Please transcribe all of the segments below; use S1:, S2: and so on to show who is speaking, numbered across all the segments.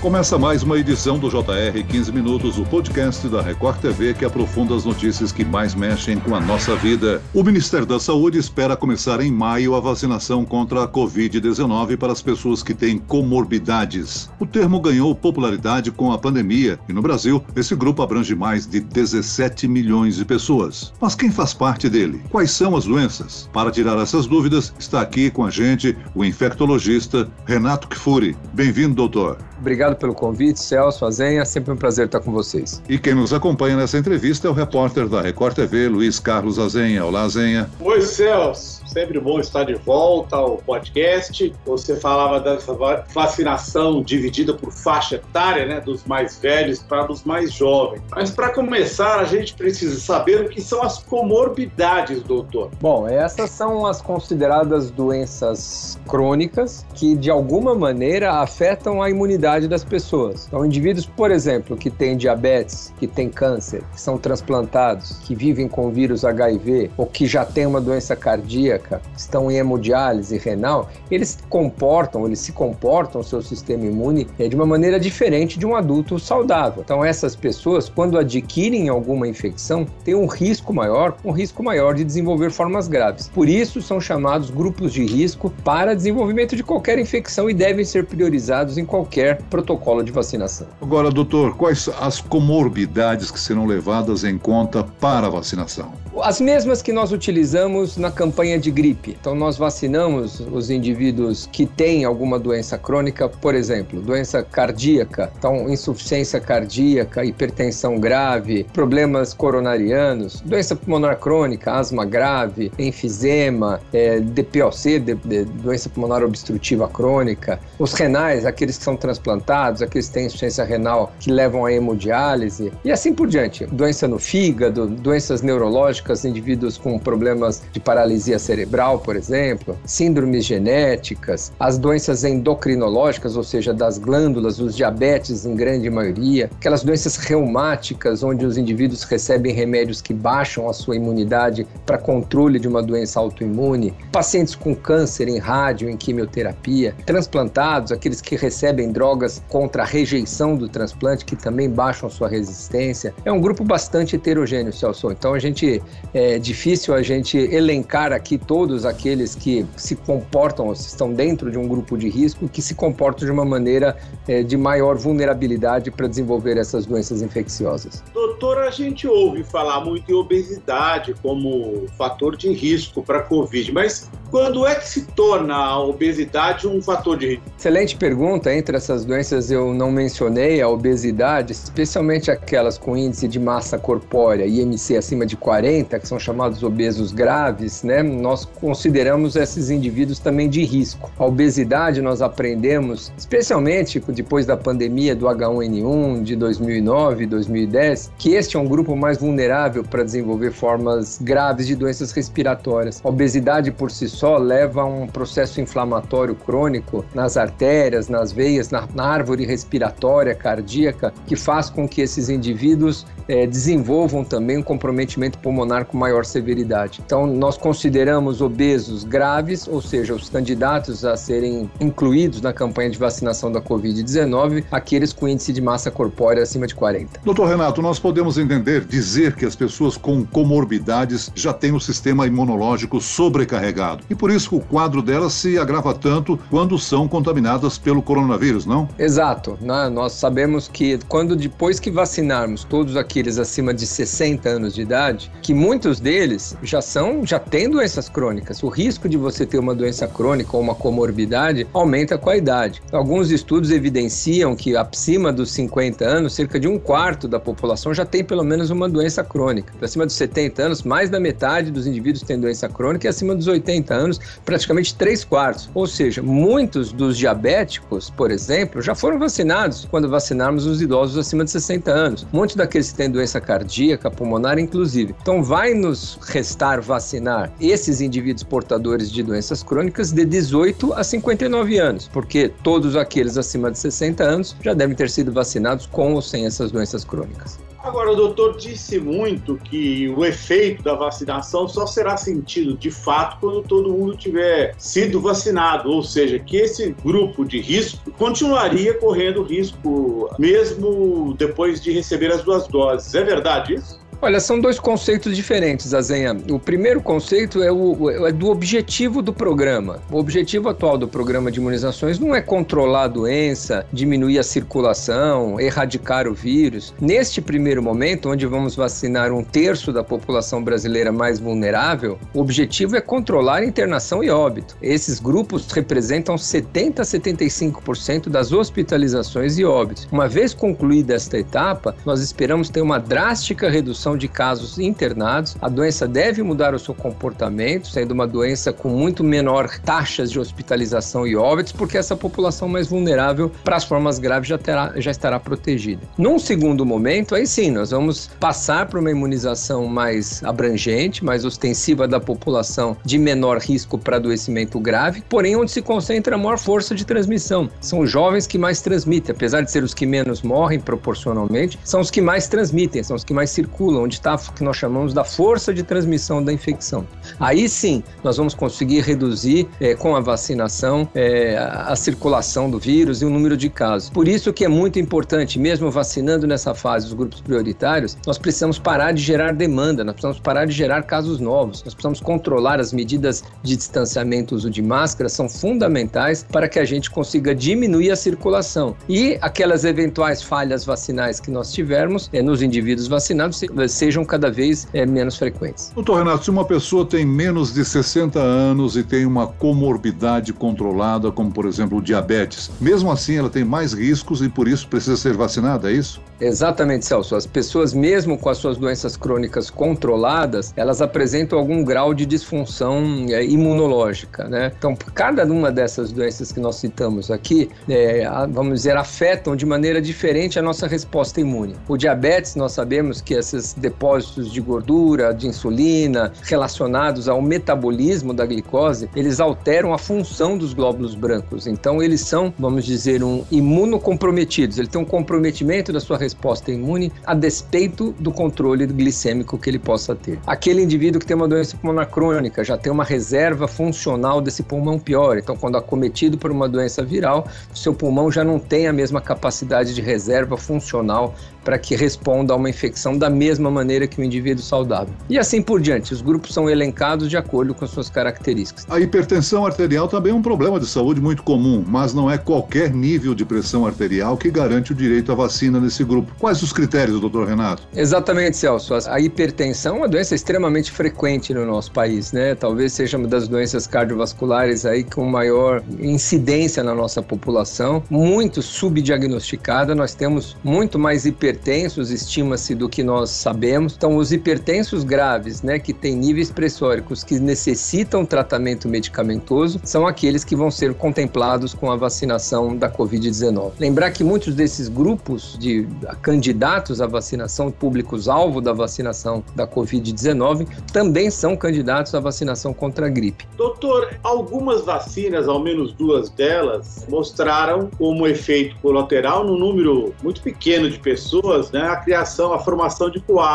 S1: Começa mais uma edição do JR 15 Minutos, o podcast da Record TV que aprofunda as notícias que mais mexem com a nossa vida. O Ministério da Saúde espera começar em maio a vacinação contra a Covid-19 para as pessoas que têm comorbidades. O termo ganhou popularidade com a pandemia e no Brasil, esse grupo abrange mais de 17 milhões de pessoas. Mas quem faz parte dele? Quais são as doenças? Para tirar essas dúvidas, está aqui com a gente o infectologista Renato Kfouri. Bem-vindo, doutor.
S2: Obrigado pelo convite, Celso, Azenha. Sempre um prazer estar com vocês.
S1: E quem nos acompanha nessa entrevista é o repórter da Record TV, Luiz Carlos Azenha. Olá, Azenha.
S3: Oi, Celso. Sempre bom estar de volta ao podcast. Você falava dessa vacinação dividida por faixa etária, né, dos mais velhos para os mais jovens. Mas para começar, a gente precisa saber o que são as comorbidades, doutor.
S2: Bom, essas são as consideradas doenças crônicas que de alguma maneira afetam a imunidade das pessoas. Então, indivíduos, por exemplo, que têm diabetes, que têm câncer, que são transplantados, que vivem com vírus HIV ou que já têm uma doença cardíaca cardíaca, estão em hemodiálise renal, eles comportam, eles se comportam o seu sistema imune de uma maneira diferente de um adulto saudável. Então essas pessoas, quando adquirem alguma infecção, têm um risco maior, um risco maior de desenvolver formas graves. Por isso são chamados grupos de risco para desenvolvimento de qualquer infecção e devem ser priorizados em qualquer protocolo de vacinação.
S1: Agora, doutor, quais as comorbidades que serão levadas em conta para a vacinação?
S2: As mesmas que nós utilizamos na campanha de gripe. Então, nós vacinamos os indivíduos que têm alguma doença crônica, por exemplo, doença cardíaca, então, insuficiência cardíaca, hipertensão grave, problemas coronarianos, doença pulmonar crônica, asma grave, enfisema, é, DPOC, de, de, doença pulmonar obstrutiva crônica, os renais, aqueles que são transplantados, aqueles que têm insuficiência renal que levam à hemodiálise, e assim por diante. Doença no fígado, doenças neurológicas indivíduos com problemas de paralisia cerebral, por exemplo, síndromes genéticas, as doenças endocrinológicas, ou seja, das glândulas, os diabetes em grande maioria, aquelas doenças reumáticas, onde os indivíduos recebem remédios que baixam a sua imunidade para controle de uma doença autoimune, pacientes com câncer em rádio, em quimioterapia, transplantados, aqueles que recebem drogas contra a rejeição do transplante, que também baixam sua resistência. É um grupo bastante heterogêneo, Celso. Então a gente é difícil a gente elencar aqui todos aqueles que se comportam, estão dentro de um grupo de risco, que se comportam de uma maneira é, de maior vulnerabilidade para desenvolver essas doenças infecciosas.
S3: Doutor, a gente ouve falar muito em obesidade como fator de risco para a Covid, mas quando é que se torna a obesidade um fator de risco?
S2: Excelente pergunta. Entre essas doenças eu não mencionei a obesidade, especialmente aquelas com índice de massa corpórea, IMC acima de 40, que são chamados obesos graves, né, nós consideramos esses indivíduos também de risco. A obesidade nós aprendemos, especialmente depois da pandemia do H1N1 de 2009 e 2010, que este é um grupo mais vulnerável para desenvolver formas graves de doenças respiratórias. A obesidade por si só leva a um processo inflamatório crônico nas artérias, nas veias, na, na árvore respiratória cardíaca, que faz com que esses indivíduos é, desenvolvam também um comprometimento pulmonar com maior severidade. Então, nós consideramos obesos graves, ou seja, os candidatos a serem incluídos na campanha de vacinação da Covid-19, aqueles com índice de massa corpórea acima de 40.
S1: Doutor Renato, nós podemos entender, dizer que as pessoas com comorbidades já têm o sistema imunológico sobrecarregado e por isso o quadro delas se agrava tanto quando são contaminadas pelo coronavírus, não?
S2: Exato. Né? Nós sabemos que quando depois que vacinarmos todos aqueles acima de 60 anos de idade, que muitos deles já são, já têm doenças crônicas. O risco de você ter uma doença crônica ou uma comorbidade aumenta com a idade. Alguns estudos evidenciam que acima dos 50 anos, cerca de um quarto da população já tem pelo menos uma doença crônica. Acima dos 70 anos, mais da metade dos indivíduos tem doença crônica e acima dos 80 anos, praticamente 3 quartos. Ou seja, muitos dos diabéticos, por exemplo, já foram vacinados quando vacinarmos os idosos acima de 60 anos. Muitos daqueles que têm doença cardíaca, pulmonar, inclusive. Então, vai nos restar vacinar esses indivíduos portadores de doenças crônicas de 18 a 59 anos, porque todos aqueles acima de 60 anos já devem ter sido vacinados com ou sem essas doenças crônicas.
S3: Agora, o doutor disse muito que o efeito da vacinação só será sentido de fato quando todo mundo tiver sido vacinado, ou seja, que esse grupo de risco continuaria correndo risco mesmo depois de receber as duas doses. É verdade isso?
S2: Olha, são dois conceitos diferentes, Azenha. O primeiro conceito é, o, é do objetivo do programa. O objetivo atual do programa de imunizações não é controlar a doença, diminuir a circulação, erradicar o vírus. Neste primeiro momento, onde vamos vacinar um terço da população brasileira mais vulnerável, o objetivo é controlar a internação e óbito. Esses grupos representam 70 a 75% das hospitalizações e óbitos. Uma vez concluída esta etapa, nós esperamos ter uma drástica redução de casos internados. A doença deve mudar o seu comportamento, sendo uma doença com muito menor taxas de hospitalização e óbitos, porque essa população mais vulnerável para as formas graves já, terá, já estará protegida. Num segundo momento, aí sim, nós vamos passar para uma imunização mais abrangente, mais ostensiva da população de menor risco para adoecimento grave, porém onde se concentra a maior força de transmissão. São os jovens que mais transmitem, apesar de ser os que menos morrem proporcionalmente, são os que mais transmitem, são os que mais circulam onde está o que nós chamamos da força de transmissão da infecção. Aí sim, nós vamos conseguir reduzir é, com a vacinação é, a circulação do vírus e o número de casos. Por isso que é muito importante, mesmo vacinando nessa fase os grupos prioritários, nós precisamos parar de gerar demanda, nós precisamos parar de gerar casos novos, nós precisamos controlar as medidas de distanciamento, uso de máscara, são fundamentais para que a gente consiga diminuir a circulação. E aquelas eventuais falhas vacinais que nós tivermos é, nos indivíduos vacinados sejam cada vez é, menos frequentes.
S1: Doutor Renato, se uma pessoa tem menos de 60 anos e tem uma comorbidade controlada, como por exemplo o diabetes, mesmo assim ela tem mais riscos e por isso precisa ser vacinada, é isso?
S2: Exatamente, Celso. As pessoas, mesmo com as suas doenças crônicas controladas, elas apresentam algum grau de disfunção é, imunológica, né? Então, cada uma dessas doenças que nós citamos aqui, é, vamos dizer, afetam de maneira diferente a nossa resposta imune. O diabetes, nós sabemos que esses depósitos de gordura, de insulina, relacionados ao metabolismo da glicose, eles alteram a função dos glóbulos brancos. Então, eles são, vamos dizer, um imunocomprometidos. Ele tem um comprometimento da sua resposta imune a despeito do controle glicêmico que ele possa ter. Aquele indivíduo que tem uma doença pulmonar crônica já tem uma reserva funcional desse pulmão pior. Então, quando acometido por uma doença viral, seu pulmão já não tem a mesma capacidade de reserva funcional para que responda a uma infecção da mesma maneira que o indivíduo saudável. E assim por diante, os grupos são elencados de acordo com as suas características.
S1: A hipertensão arterial também é um problema de saúde muito comum, mas não é qualquer nível de pressão arterial que garante o direito à vacina nesse grupo. Quais os critérios, doutor Renato?
S2: Exatamente, Celso. A hipertensão é uma doença extremamente frequente no nosso país, né? Talvez seja uma das doenças cardiovasculares aí com maior incidência na nossa população, muito subdiagnosticada. Nós temos muito mais hipertensos, estima-se, do que nós sabemos. Então, os hipertensos graves, né, que têm níveis pressóricos que necessitam tratamento medicamentoso, são aqueles que vão ser contemplados com a vacinação da Covid-19. Lembrar que muitos desses grupos de candidatos à vacinação, públicos-alvo da vacinação da Covid-19, também são candidatos à vacinação contra a gripe.
S3: Doutor, algumas vacinas, ao menos duas delas, mostraram como efeito colateral, no número muito pequeno de pessoas, né, a criação, a formação de coágulos,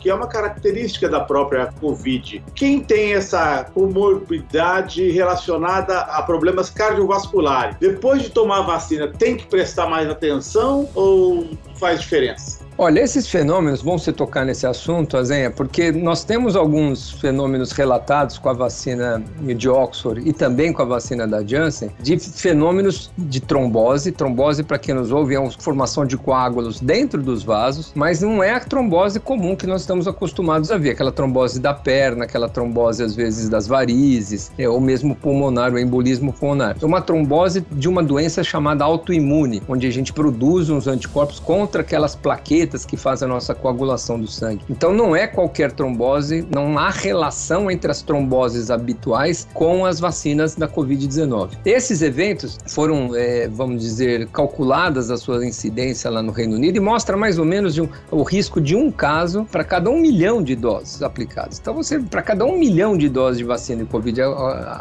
S3: que é uma característica da própria Covid. Quem tem essa comorbidade relacionada a problemas cardiovasculares, depois de tomar a vacina, tem que prestar mais atenção ou faz diferença?
S2: Olha, esses fenômenos, vão se tocar nesse assunto, Azenha, porque nós temos alguns fenômenos relatados com a vacina de Oxford e também com a vacina da Janssen, de fenômenos de trombose. Trombose, para quem nos ouve, é uma formação de coágulos dentro dos vasos, mas não é a trombose comum que nós estamos acostumados a ver, aquela trombose da perna, aquela trombose às vezes das varizes, é, ou mesmo pulmonar, o embolismo pulmonar. É uma trombose de uma doença chamada autoimune, onde a gente produz uns anticorpos contra aquelas plaquetas plaquetas que fazem a nossa coagulação do sangue. Então não é qualquer trombose, não há relação entre as tromboses habituais com as vacinas da Covid-19. Esses eventos foram, é, vamos dizer, calculadas a sua incidência lá no Reino Unido e mostra mais ou menos um, o risco de um caso para cada um milhão de doses aplicadas. Então você, para cada um milhão de doses de vacina de Covid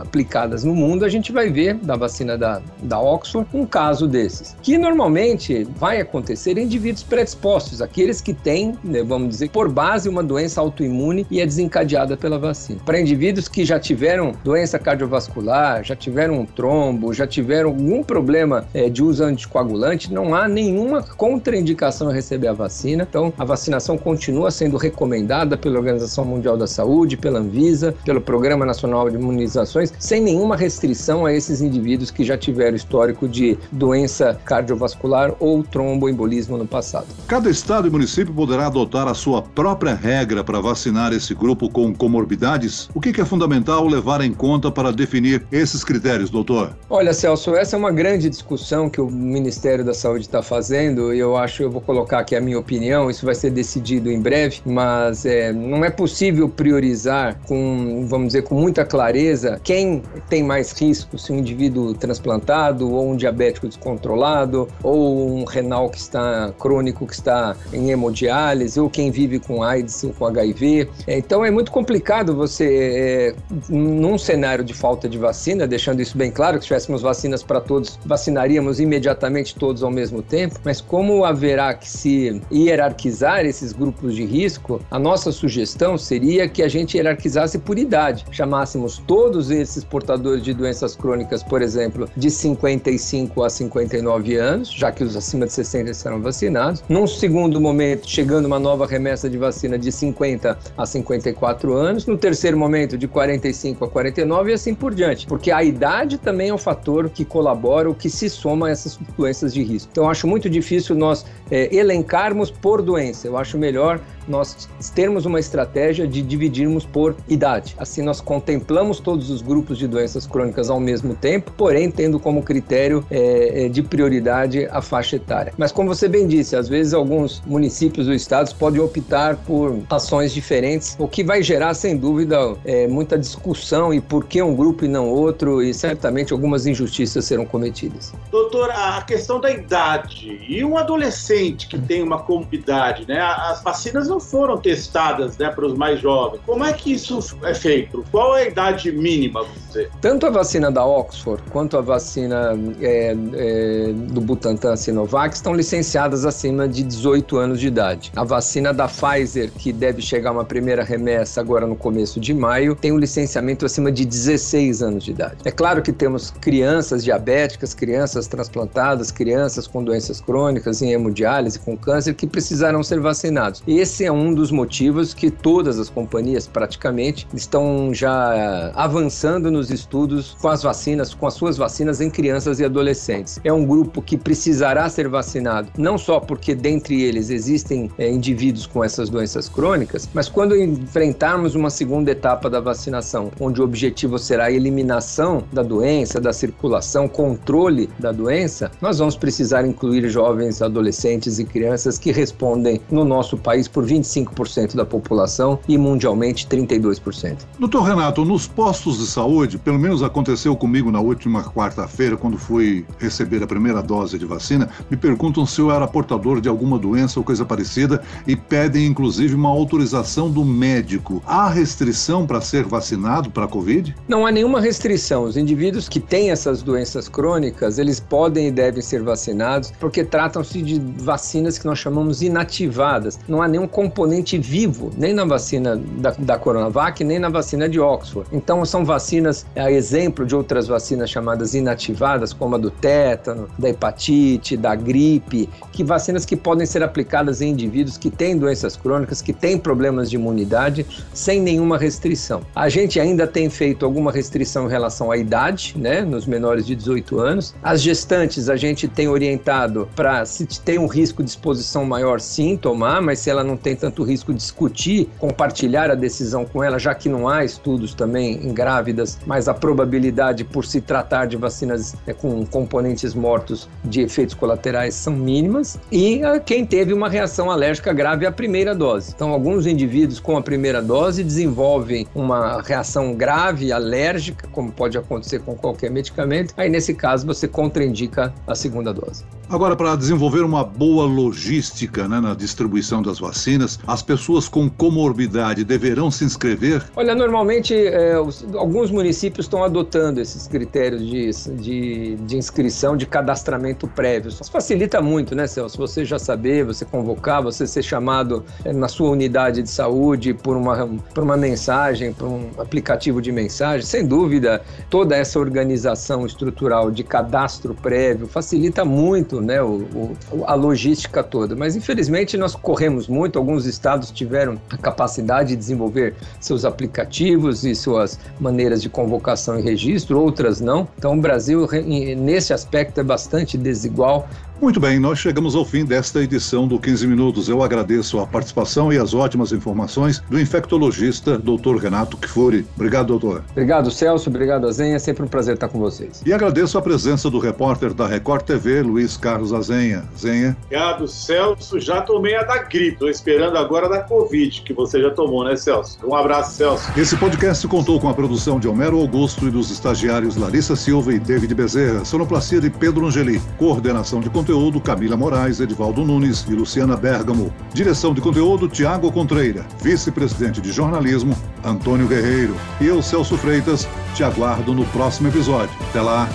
S2: aplicadas no mundo, a gente vai ver da vacina da, da Oxford um caso desses, que normalmente vai acontecer em indivíduos predispostos, aqueles que têm, né, vamos dizer, por base uma doença autoimune e é desencadeada pela vacina. Para indivíduos que já tiveram doença cardiovascular, já tiveram um trombo, já tiveram algum problema é, de uso anticoagulante, não há nenhuma contraindicação a receber a vacina. Então, a vacinação continua sendo recomendada pela Organização Mundial da Saúde, pela Anvisa, pelo Programa Nacional de Imunizações, sem nenhuma restrição a esses indivíduos que já tiveram histórico de doença cardiovascular ou tromboembolismo no passado.
S1: Cada estado e município poderá adotar a sua própria regra para vacinar esse grupo com comorbidades? O que é fundamental levar em conta para definir esses critérios, doutor?
S2: Olha, Celso, essa é uma grande discussão que o Ministério da Saúde está fazendo e eu acho, eu vou colocar aqui a minha opinião, isso vai ser decidido em breve, mas é, não é possível priorizar com, vamos dizer, com muita clareza quem tem mais risco, se um indivíduo transplantado ou um diabético descontrolado ou um renal que está crônico, que está em hemodiálise ou quem vive com AIDS ou com HIV. É, então é muito complicado você, é, num cenário de falta de vacina, deixando isso bem claro, que se tivéssemos vacinas para todos, vacinaríamos imediatamente todos ao mesmo tempo, mas como haverá que se hierarquizar esses grupos de risco, a nossa sugestão seria que a gente hierarquizasse por idade, chamássemos todos esses portadores de doenças crônicas, por exemplo, de 55 a 59 anos, já que os acima de 60 serão vacinados. Num segundo momento, chegando uma nova remessa de vacina de 50 a 54 anos. No terceiro momento, de 45 a 49 e assim por diante. Porque a idade também é um fator que colabora, o que se soma a essas doenças de risco. Então, acho muito difícil nós é, elencarmos por doença. Eu acho melhor nós termos uma estratégia de dividirmos por idade. Assim, nós contemplamos todos os grupos de doenças crônicas ao mesmo tempo, porém tendo como critério é, de prioridade a faixa etária. Mas como você bem disse, às vezes alguns municípios ou estados podem optar por ações diferentes, o que vai gerar, sem dúvida, é, muita discussão e por que um grupo e não outro, e certamente algumas injustiças serão cometidas.
S3: Doutor, a questão da idade e um adolescente que tem uma comorbidade, né? As vacinas não foram testadas né, para os mais jovens. Como é que isso é feito? Qual é a idade mínima, você?
S2: Tanto a vacina da Oxford quanto a vacina é, é, do Butantan Sinovac estão licenciadas acima de 18 anos de idade. A vacina da Pfizer, que deve chegar uma primeira remessa agora no começo de maio, tem um licenciamento acima de 16 anos de idade. É claro que temos crianças diabéticas, crianças transplantadas, crianças com doenças crônicas, em hemodiálise, com câncer, que precisarão ser vacinados. Esse é um dos motivos que todas as companhias, praticamente, estão já avançando nos estudos com as vacinas, com as suas vacinas em crianças e adolescentes. É um grupo que precisará ser vacinado, não só porque dentre eles existem é, indivíduos com essas doenças crônicas, mas quando enfrentarmos uma segunda etapa da vacinação, onde o objetivo será a eliminação da doença, da circulação, controle da doença, nós vamos precisar incluir jovens, adolescentes e crianças que respondem no nosso país por 25% da população e mundialmente 32%.
S1: Doutor Renato, nos postos de saúde, pelo menos aconteceu comigo na última quarta-feira, quando fui receber a primeira dose de vacina, me perguntam se eu era portador de alguma doença ou coisa parecida e pedem inclusive uma autorização do médico. Há restrição para ser vacinado para a Covid?
S2: Não há nenhuma restrição. Os indivíduos que têm essas doenças crônicas, eles podem e devem ser vacinados porque tratam-se de vacinas que nós chamamos inativadas. Não há nenhum componente vivo, nem na vacina da, da Coronavac, nem na vacina de Oxford. Então, são vacinas, a exemplo de outras vacinas chamadas inativadas, como a do tétano, da hepatite, da gripe, que vacinas que podem ser aplicadas em indivíduos que têm doenças crônicas, que têm problemas de imunidade, sem nenhuma restrição. A gente ainda tem feito alguma restrição em relação à idade, né, nos menores de 18 anos. As gestantes, a gente tem orientado para, se tem um risco de exposição maior, sim, tomar, mas se ela não tem tanto risco discutir, compartilhar a decisão com ela, já que não há estudos também em grávidas, mas a probabilidade por se tratar de vacinas é, com componentes mortos de efeitos colaterais são mínimas, e a, quem teve uma reação alérgica grave à primeira dose. Então, alguns indivíduos com a primeira dose desenvolvem uma reação grave, alérgica, como pode acontecer com qualquer medicamento, aí nesse caso você contraindica a segunda dose.
S1: Agora, para desenvolver uma boa logística né, na distribuição das vacinas, as pessoas com comorbidade deverão se inscrever?
S2: Olha, normalmente é, os, alguns municípios estão adotando esses critérios de, de, de, inscrição, de cadastramento prévio. Isso facilita muito, né, Celso? Celso, você já saber, você convocar, você ser chamado eh, na sua unidade de saúde por uma, por uma mensagem, por um aplicativo de mensagem, sem dúvida, toda essa organização estrutural de cadastro prévio facilita muito né, o, o, a logística toda. Mas infelizmente nós corremos muito, alguns estados tiveram a capacidade de desenvolver seus aplicativos e suas maneiras de convocação e registro, outras não. Então o Brasil, nesse aspecto, é bastante desigual
S1: muito bem, nós chegamos ao fim desta edição do 15 Minutos. Eu agradeço a participação e as ótimas informações do infectologista Dr. Renato Kifuri. Obrigado, doutor.
S2: Obrigado, Celso. Obrigado, Azenha. Sempre um prazer estar com vocês.
S1: E agradeço a presença do repórter da Record TV, Luiz Carlos Azenha. Azenha.
S3: Obrigado, Celso. Já tomei a da gripe. Estou esperando agora da Covid, que você já tomou, né, Celso? Um abraço, Celso.
S1: Esse podcast contou com a produção de Homero Augusto e dos estagiários Larissa Silva e David Bezerra, sonoplastia de Pedro Angeli, coordenação de conteúdo conteúdo Camila Moraes, Edivaldo Nunes e Luciana Bergamo. Direção de conteúdo Tiago Contreira. Vice-presidente de jornalismo Antônio Guerreiro. E eu, Celso Freitas, te aguardo no próximo episódio. Até lá!